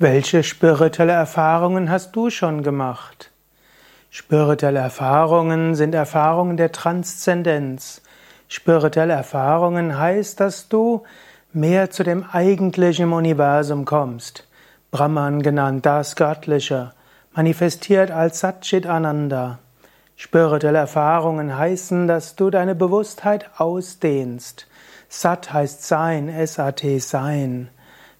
Welche spirituelle Erfahrungen hast du schon gemacht? Spirituelle Erfahrungen sind Erfahrungen der Transzendenz. Spirituelle Erfahrungen heißt, dass du mehr zu dem eigentlichen Universum kommst. Brahman genannt das Göttliche, manifestiert als Satchit Ananda. Spirituelle Erfahrungen heißen, dass du deine Bewusstheit ausdehnst. Sat heißt Sein, S-A-T Sein.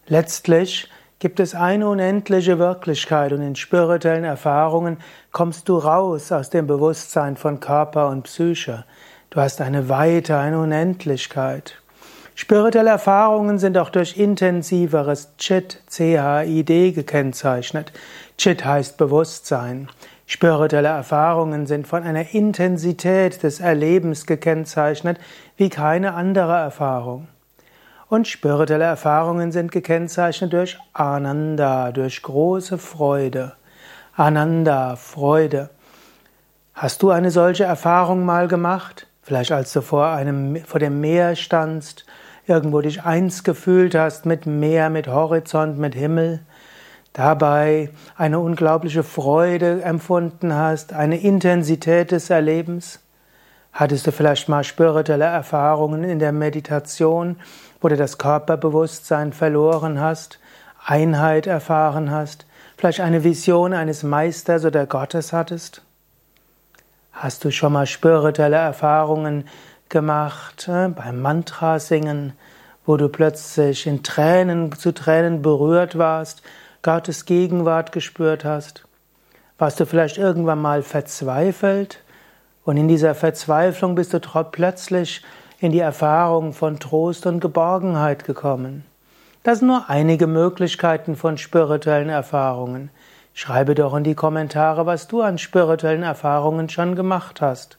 Letztlich gibt es eine unendliche Wirklichkeit und in spirituellen Erfahrungen kommst du raus aus dem Bewusstsein von Körper und Psyche. Du hast eine Weite, eine Unendlichkeit. Spirituelle Erfahrungen sind auch durch intensiveres Chit, C-H-I-D gekennzeichnet. Chit heißt Bewusstsein. Spirituelle Erfahrungen sind von einer Intensität des Erlebens gekennzeichnet wie keine andere Erfahrung. Und spirituelle Erfahrungen sind gekennzeichnet durch Ananda, durch große Freude. Ananda, Freude. Hast du eine solche Erfahrung mal gemacht? Vielleicht als du vor einem, vor dem Meer standst, irgendwo dich eins gefühlt hast mit Meer, mit Horizont, mit Himmel, dabei eine unglaubliche Freude empfunden hast, eine Intensität des Erlebens? Hattest du vielleicht mal spirituelle Erfahrungen in der Meditation, wo du das Körperbewusstsein verloren hast, Einheit erfahren hast, vielleicht eine Vision eines Meisters oder Gottes hattest? Hast du schon mal spirituelle Erfahrungen gemacht äh, beim Mantra singen, wo du plötzlich in Tränen zu Tränen berührt warst, Gottes Gegenwart gespürt hast? Warst du vielleicht irgendwann mal verzweifelt und in dieser Verzweiflung bist du plötzlich in die Erfahrung von Trost und Geborgenheit gekommen. Das sind nur einige Möglichkeiten von spirituellen Erfahrungen. Schreibe doch in die Kommentare, was du an spirituellen Erfahrungen schon gemacht hast.